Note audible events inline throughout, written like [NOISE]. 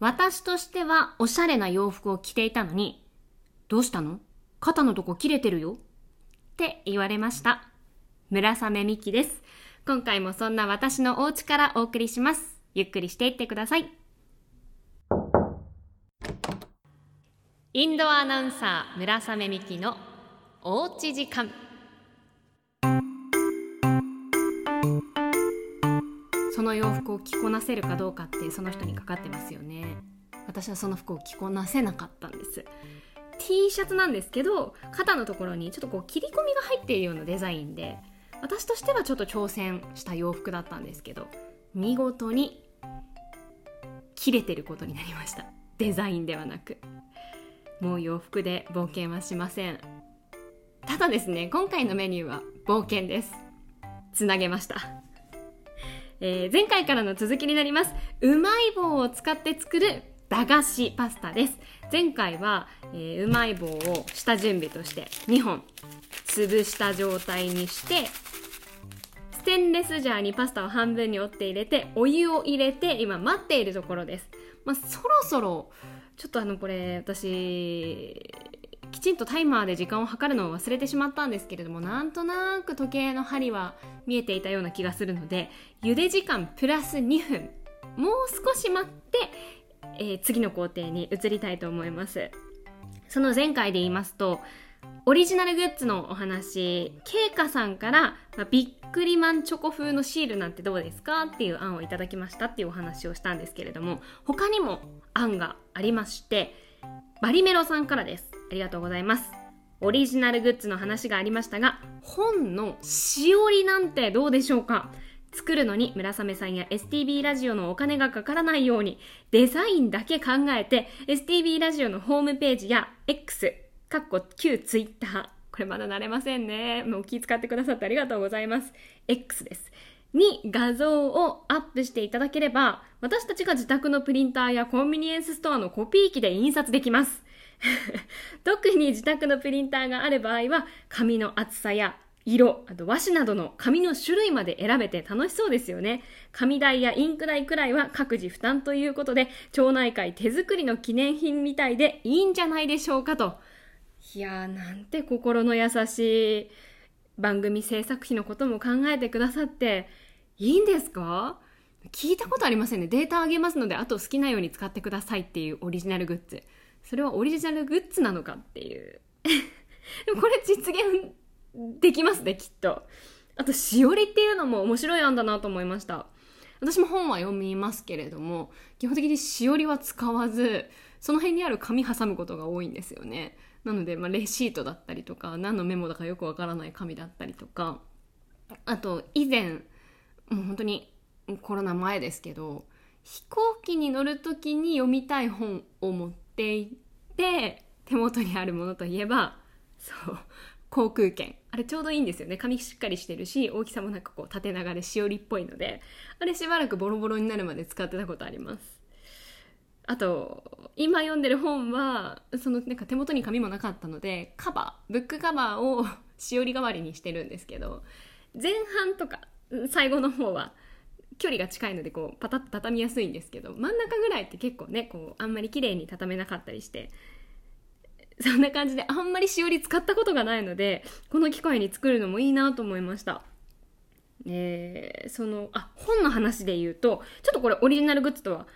私としてはおしゃれな洋服を着ていたのに、どうしたの？肩のとこ切れてるよ？って言われました。村雨美希です。今回もそんな私のお家からお送りします。ゆっくりしていってください。インドアナウンサー村雨美希のおうち時間その洋服を着こなせるかどうかってその人にかかってますよね。私はその服を着こなせなかったんです。T シャツなんですけど肩のところにちょっとこう切り込みが入っているようなデザインで私としてはちょっと挑戦した洋服だったんですけど見事に切れてることになりました。デザインではなく。もう洋服で冒険はしません。ただですね今回のメニューは冒険です。つなげました。えー、前回からの続きになります。うまい棒を使って作る駄菓子パスタです。前回は、えー、うまい棒を下準備として2本潰した状態にしてステンレスジャーにパスタを半分に折って入れてお湯を入れて今待っているところです、まあ、そろそろちょっとあのこれ私きちんとタイマーで時間を計るのを忘れてしまったんですけれどもなんとなく時計の針は見えていたような気がするので茹で時間プラス2分もう少し待って、えー、次の工程に移りたいと思います。その前回で言いますとオリジナルグッズのお話、ケイカさんから、まあ、ビックリマンチョコ風のシールなんてどうですかっていう案をいただきましたっていうお話をしたんですけれども、他にも案がありまして、バリメロさんからです。ありがとうございます。オリジナルグッズの話がありましたが、本のしおりなんてどうでしょうか？作るのに村雨さんや STB ラジオのお金がかからないようにデザインだけ考えて STB ラジオのホームページや X かっこ旧ツイッター。これまだ慣れませんね。もう気遣ってくださってありがとうございます。X です。に画像をアップしていただければ、私たちが自宅のプリンターやコンビニエンスストアのコピー機で印刷できます。[LAUGHS] 特に自宅のプリンターがある場合は、紙の厚さや色、あと和紙などの紙の種類まで選べて楽しそうですよね。紙代やインク代くらいは各自負担ということで、町内会手作りの記念品みたいでいいんじゃないでしょうかと。いやーなんて心の優しい番組制作費のことも考えてくださっていいんですか？聞いたことありませんね。データあげますので、あと好きなように使ってくださいっていうオリジナルグッズ。それはオリジナルグッズなのかっていう。[LAUGHS] でもこれ実現できますね、きっと。あと、しおりっていうのも面白い案だなと思いました。私も本は読みますけれども、基本的にしおりは使わず、その辺にある紙挟むことが多いんですよね。なので、まあ、レシートだったりとか何のメモだかよくわからない紙だったりとかあと以前もう本当にコロナ前ですけど飛行機に乗る時に読みたい本を持っていって手元にあるものといえばそう航空券。あれちょうどいいんですよね。紙しっかりしてるし大きさもなんかこう縦長でしおりっぽいのであれしばらくボロボロになるまで使ってたことあります。あと今読んでる本はそのなんか手元に紙もなかったのでカバーブックカバーをしおり代わりにしてるんですけど前半とか最後の方は距離が近いのでこうパタッと畳みやすいんですけど真ん中ぐらいって結構ねこうあんまり綺麗に畳めなかったりしてそんな感じであんまりしおり使ったことがないのでこの機会に作るのもいいなと思いました。えー、そのあ本の話で言うとちょっとこれオリジナルグッズとは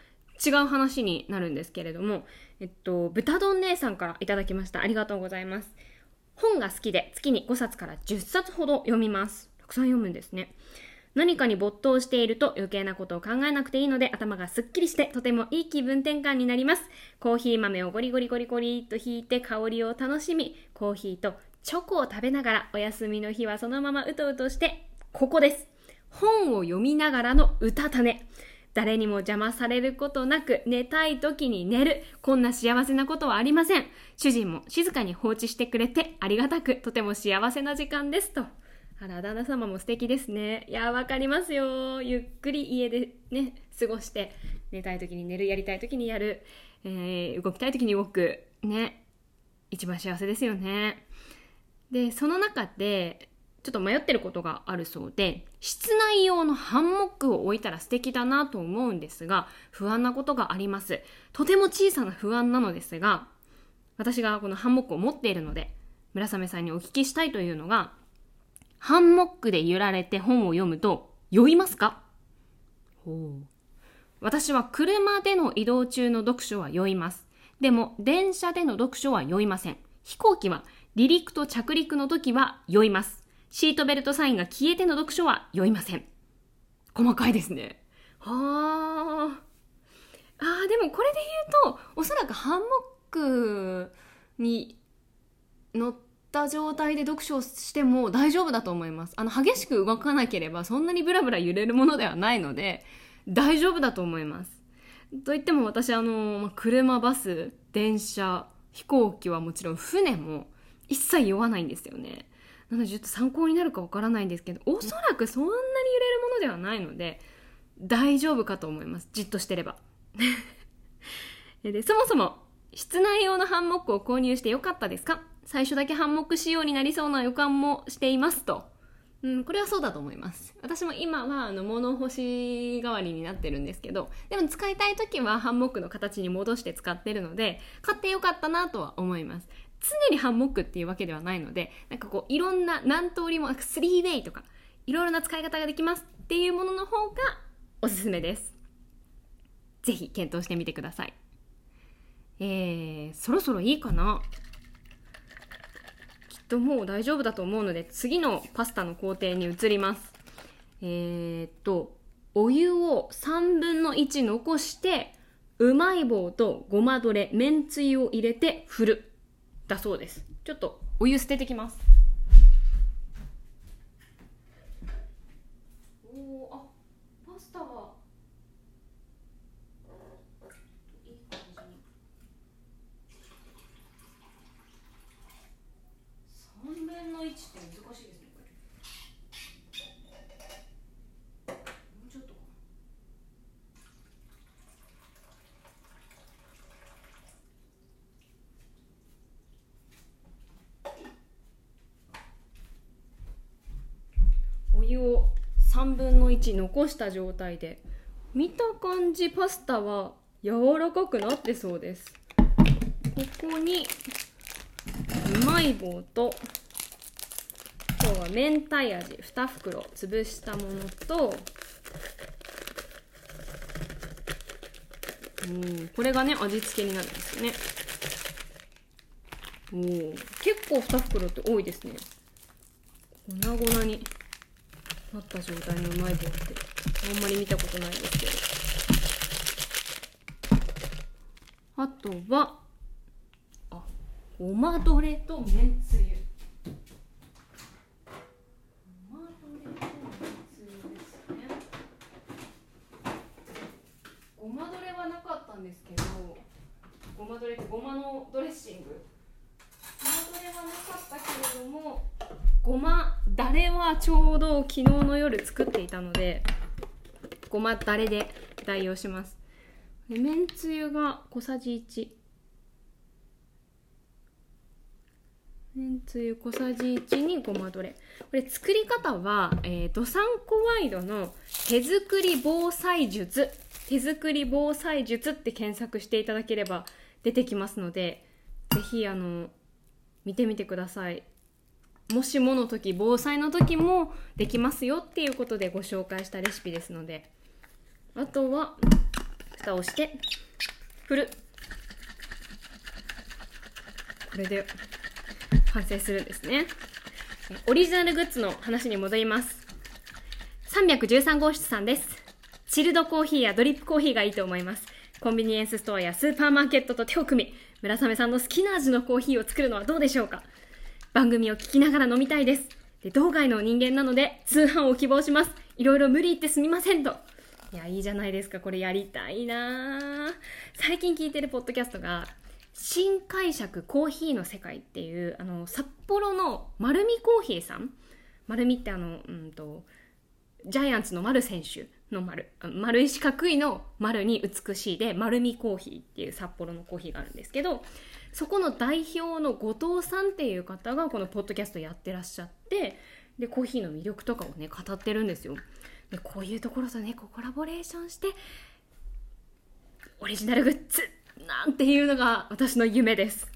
違う話になるんですけれども、えっと、豚丼姉さんからいただきました。ありがとうございます。本が好きで月に5冊から10冊ほど読みます。たくさん読むんですね。何かに没頭していると余計なことを考えなくていいので頭がすっきりしてとてもいい気分転換になります。コーヒー豆をゴリゴリゴリゴリと引いて香りを楽しみ、コーヒーとチョコを食べながらお休みの日はそのままうとうとしてここです。本を読みながらの歌種。誰にも邪魔されることなく寝たい時に寝る。こんな幸せなことはありません。主人も静かに放置してくれてありがたく、とても幸せな時間です。と。あら、旦那様も素敵ですね。いや、わかりますよ。ゆっくり家でね、過ごして、寝たい時に寝る、やりたい時にやる、えー、動きたい時に動く。ね。一番幸せですよね。で、その中で、ちょっと迷ってることがあるそうで室内用のハンモックを置いたら素敵だなと思うんですが不安なことがありますとても小さな不安なのですが私がこのハンモックを持っているので村雨さんにお聞きしたいというのがハンモックで揺られて本を読むと酔いますか？私は車での移動中の読書は酔いますでも電車での読書は酔いません飛行機は離陸と着陸の時は酔いますシートベルトサインが消えての読書は酔いません。細かいですね。はあ。あー、でもこれで言うと、おそらくハンモックに乗った状態で読書をしても大丈夫だと思います。あの、激しく動かなければそんなにブラブラ揺れるものではないので、大丈夫だと思います。と言っても私、あの、車、バス、電車、飛行機はもちろん船も一切酔わないんですよね。なのでちょっと参考になるかわからないんですけどおそらくそんなに揺れるものではないので大丈夫かと思いますじっとしてれば [LAUGHS] でそもそも室内用のハンモックを購入してよかったですか？最初だけハンモック仕様になりそうな予感もしていますと。うん、これはそうだと思います。私も今はあの物干し代わりになってるんですけど、でも使いたい時はハンモックの形に戻して使ってるので、買ってよかったなとは思います。常にハンモックっていうわけではないので、なんかこう、いろんな、何通りも、3 way とか、いろいろな使い方ができますっていうものの方がおすすめです。ぜひ検討してみてください。えー、そろそろいいかなともう大丈夫だと思うので、次のパスタの工程に移ります。えー、っと、お湯を3分の1残して、うまい棒とごまどれ、めんつゆを入れて振る。だそうですちょっとお湯捨ててきますおおあパスタはいい感じに3分の1って難しいです湯を3分の1残した状態で見た感じパスタは柔らかくなってそうです。ここにうまい棒と今日は明太味2袋潰したものとうんこれがね味付けになるんですよね。お結構2袋って多いですね。粉々に。なった状態のうまい棒って。あんまり見たことないんですけど。あとは。あごまどれとめんつゆごまどれとめんつゆですねごまどれはなかったんですけどごまどれってごまのドレッシングごまどれはなかったけれどもごまだれはちょうど昨日の夜作っていたのでごまだれで代用します。めんつゆが小さじ1めんつゆ小さじ1にごまどれ。これ作り方は、えー、どさんこワイドの手作り防災術。手作り防災術って検索していただければ出てきますのでぜひあの見てみてください。もしもの時防災の時もできますよっていうことでご紹介したレシピですのであとは蓋をして振る。これで完成するんですね。オリジナルグッズの話に戻ります。313号室さんです。チルドコーヒーやドリップコーヒーがいいと思います。コンビニエンスストアやスーパーマーケットと手を組み村雨さんの好きな味のコーヒーを作るのはどうでしょうか？番組を聞きながら飲みたいです。で、道外の人間なので、通販を希望します。いろいろ無理言ってすみませんと。いや、いいじゃないですか。これやりたいな最近聞いてるポッドキャストが、新解釈コーヒーの世界っていう、あの、札幌の丸見コーヒーさん丸見ってあの、うんと、ジャイアンツの丸選手の丸、丸い四角いの丸に美しいで、丸見コーヒーっていう札幌のコーヒーがあるんですけど、そこの代表の後藤さんっていう方がこのポッドキャストやってらっしゃってでコーヒーの魅力とかをね語ってるんですよ。でこういうところとねこうコラボレーションしてオリジナルグッズなんていうのが私の夢です。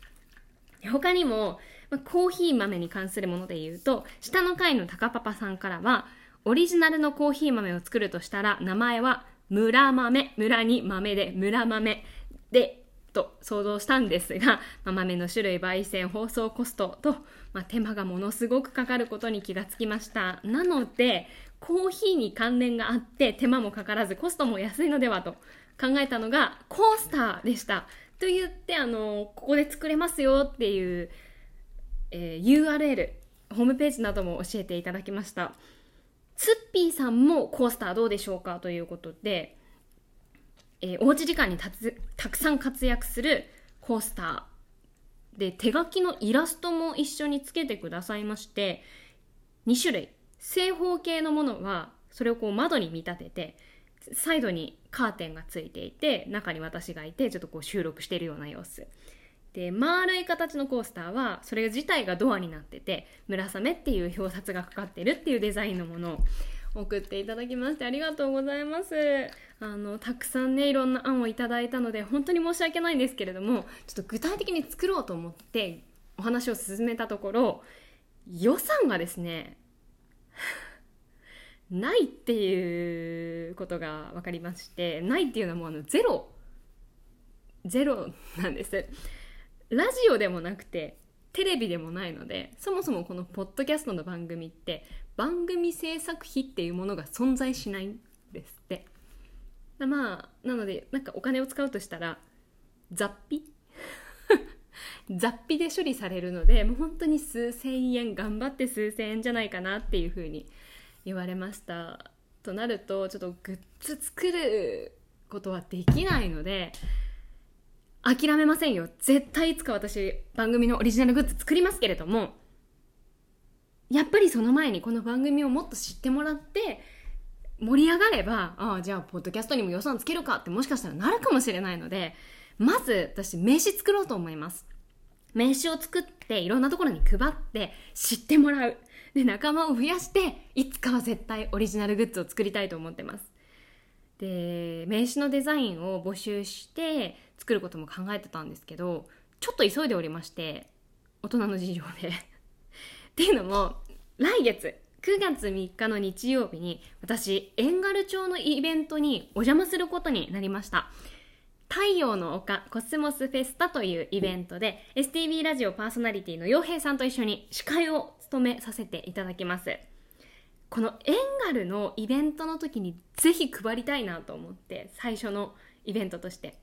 他にも、まコーヒー豆に関するもので言うと下の階の高パパさんからはオリジナルのコーヒー豆を作るとしたら名前は村豆村に豆で村豆でと想像したんですが、[LAUGHS] まあ、豆の種類焙煎包装コストと、まあ、手間がものすごくかかることに気がつきました。なのでコーヒーに関連があって手間もかからずコストも安いのではと考えたのがコースターでした。と言ってあのここで作れますよっていう、えー、URL ホームページなども教えていただきました。ツッピーさんもコースターどうでしょうか？ということでえー、おうち時間にたたくさん活躍するコースターで手書きのイラストも一緒につけてくださいまして2種類。正方形のものはそれをこう窓に見立ててサイドにカーテンがついていて中に私がいてちょっとこう収録しているような様子。で丸い形のコースターはそれ自体がドアになってて「村雨」っていう表札がかかってるっていうデザインのもの。送っていただきましてありがとうございます。あのたくさんねいろんな案をいただいたので本当に申し訳ないんですけれどもちょっと具体的に作ろうと思ってお話を進めたところ予算がですね [LAUGHS] ないっていうことが分かりましてないっていうのはもうあのゼロ。ゼロなんです。ラジオでもなくてテレビでもないのでそもそもこのポッドキャストの番組って番組制作費っていうものが存在しないんですって。まあなのでなんかお金を使うとしたら雑費？[LAUGHS] 雑費で処理されるのでもう本当に数千円頑張って数千円じゃないかなっていうふうに言われました。となるとちょっとグッズ作ることはできないので諦めませんよ。絶対いつか私番組のオリジナルグッズ作りますけれどもやっぱりその前にこの番組をもっと知ってもらって盛り上がればああじゃあポッドキャストにも予算つけるかってもしかしたらなるかもしれないのでまず私名刺作ろうと思います。名刺を作っていろんなところに配って知ってもらう。で仲間を増やしていつかは絶対オリジナルグッズを作りたいと思ってます。で名刺のデザインを募集して作ることも考えてたんですけどちょっと急いでおりまして大人の事情で。[LAUGHS] っていうのも来月9月3日の日曜日に私遠軽町のイベントにお邪魔することになりました。太陽の丘コスモスフェスタというイベントで STV ラジオパーソナリティの洋平さんと一緒に司会を務めさせていただきます。このエンガルのイベントの時にぜひ配りたいなと思って最初のイベントとして。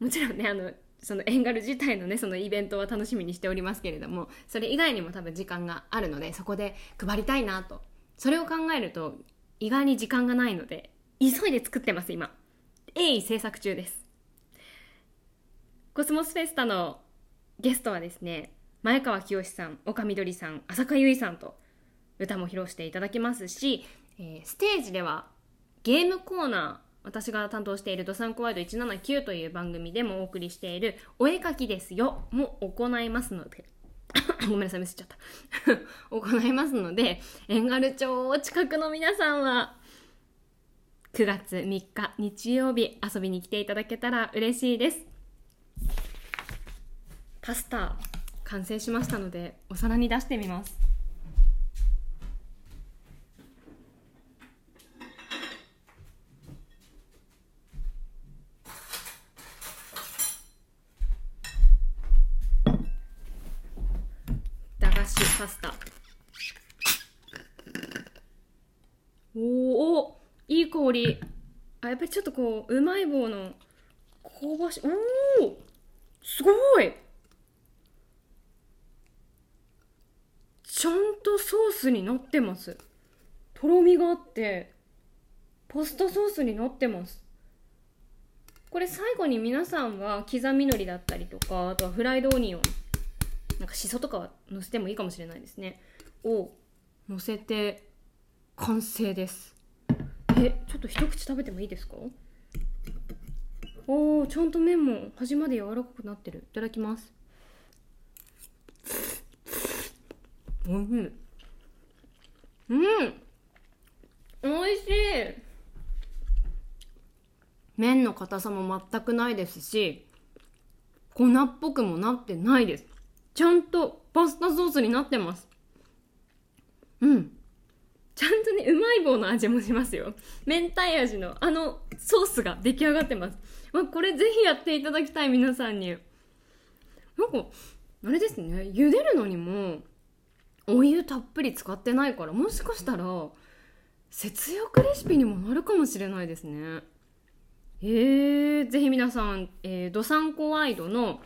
もちろんねあのそのエンガル自体のねそのイベントは楽しみにしておりますけれどもそれ以外にも多分時間があるのでそこで配りたいなと。それを考えると意外に時間がないので急いで作ってます今。鋭意制作中です。コスモスフェスタのゲストはですね前川清さん岡みどりさん浅香唯さんと歌も披露していただきますし、えー、ステージではゲームコーナー私が担当しているドサンコワイド179という番組でもお送りしているお絵かきですよも行いますので [COUGHS] ごめんなさい、ミスっちゃった [LAUGHS] 行いますので、遠軽町近くの皆さんは、9月3日日曜日遊びに来ていただけたら嬉しいです。パスタ完成しましたので、お皿に出してみます。パスタおおいい香り。あやっぱりちょっとこううまい棒の香ばしおおすごい。ちゃんとソースになってます。とろみがあってパスタソースになってます。これ最後に皆さんは刻みのりだったりとかあとはフライドオニオン。なんかしそとかは乗せてもいいかもしれないですね。を乗せて完成です。えちょっと一口食べてもいいですか？おーちゃんと麺も端まで柔らかくなってる。いただきます。おいしい。うん。美味しい。麺の硬さも全くないですし粉っぽくもなってないです。ちゃんとパスタソースになってます。うん。ちゃんとねうまい棒の味もしますよ。明太味のあのソースが出来上がってます、まあ、これぜひやっていただきたい皆さんに。なんかあれですね。茹でるのにもお湯たっぷり使ってないからもしかしたら節約レシピにもなるかもしれないですね。えー、ぜひ皆さん、えー、ドサンコワイドの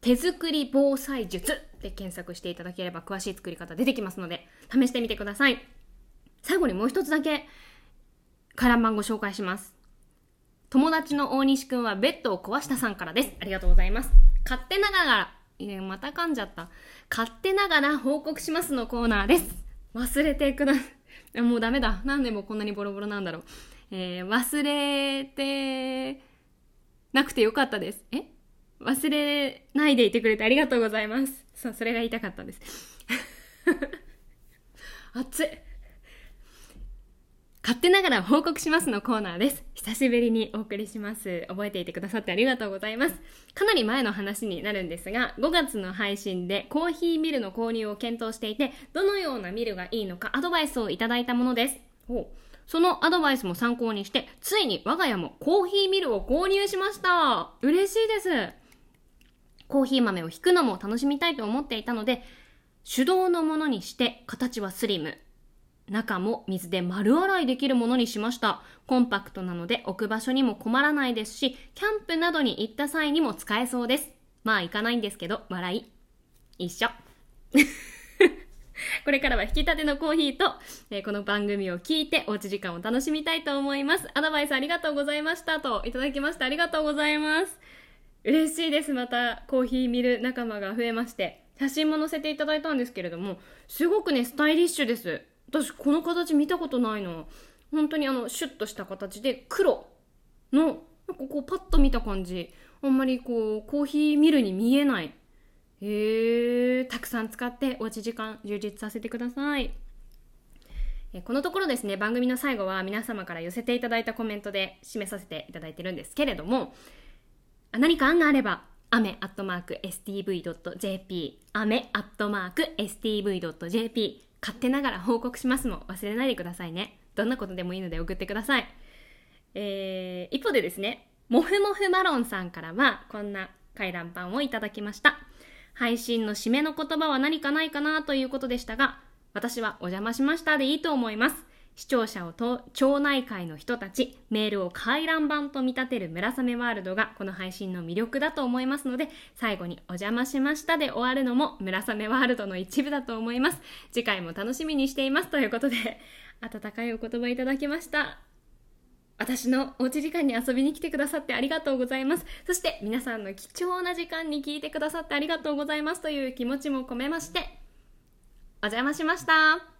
手作り防災術。で検索していただければ詳しい作り方出てきますので試してみてください。最後にもう一つだけ回覧板ご紹介します。友達の大西くんはベッドを壊したさんからです。ありがとうございます。勝手ながらいやまた噛んじゃった。勝手ながら報告しますのコーナーです。忘れてください。[LAUGHS] もうダメだ。なんでもこんなにボロボロなんだろう。えー、忘れてなくてよかったです。え？忘れないでいてくれてありがとうございます。そう、それが言いたかったんです。[LAUGHS] 熱い。勝手ながら報告しますのコーナーです。久しぶりにお送りします。覚えていてくださってありがとうございます。かなり前の話になるんですが、5月の配信でコーヒーミルの購入を検討していて、どのようなミルがいいのかアドバイスをいただいたものです。そのアドバイスも参考にして、ついに我が家もコーヒーミルを購入しました。嬉しいです。コーヒー豆を引くのも楽しみたいと思っていたので、手動のものにして形はスリム。中も水で丸洗いできるものにしました。コンパクトなので置く場所にも困らないですし、キャンプなどに行った際にも使えそうです。まあ行かないんですけど、笑い。一緒。[LAUGHS] これからは引き立てのコーヒーと、えー、この番組を聞いておうち時間を楽しみたいと思います。アドバイスありがとうございましたといただきましてありがとうございます。嬉しいです。またコーヒー見る仲間が増えまして、写真も載せていただいたんですけれども、すごくね、スタイリッシュです。私この形見たことないの。本当にあの、シュッとした形で黒の、なんかこうパッと見た感じ、あんまりこう、コーヒーミルに見えないへえたくさん使っておうち時間充実させてくださいこのところですね番組の最後は皆様から寄せていただいたコメントで締めさせていただいてるんですけれども何か案があれば雨アットマーク stv.jp 雨アットマーク stv.jp 勝手ながら報告しますも忘れないでくださいね。どんなことでもいいので送ってください。えー、一方でですねもふもふマロンさんからはこんな回覧板をいただきました。配信の締めの言葉は何かないかなということでしたが、私はお邪魔しましたでいいと思います。視聴者をと町内会の人たち、メールを回覧板と見立てる村雨ワールドがこの配信の魅力だと思いますので、最後にお邪魔しましたで終わるのも村雨ワールドの一部だと思います。次回も楽しみにしていますということで、温かいお言葉いただきました。私のおうち時間に遊びに来てくださってありがとうございます。そして皆さんの貴重な時間に聞いてくださってありがとうございますという気持ちも込めまして、お邪魔しました。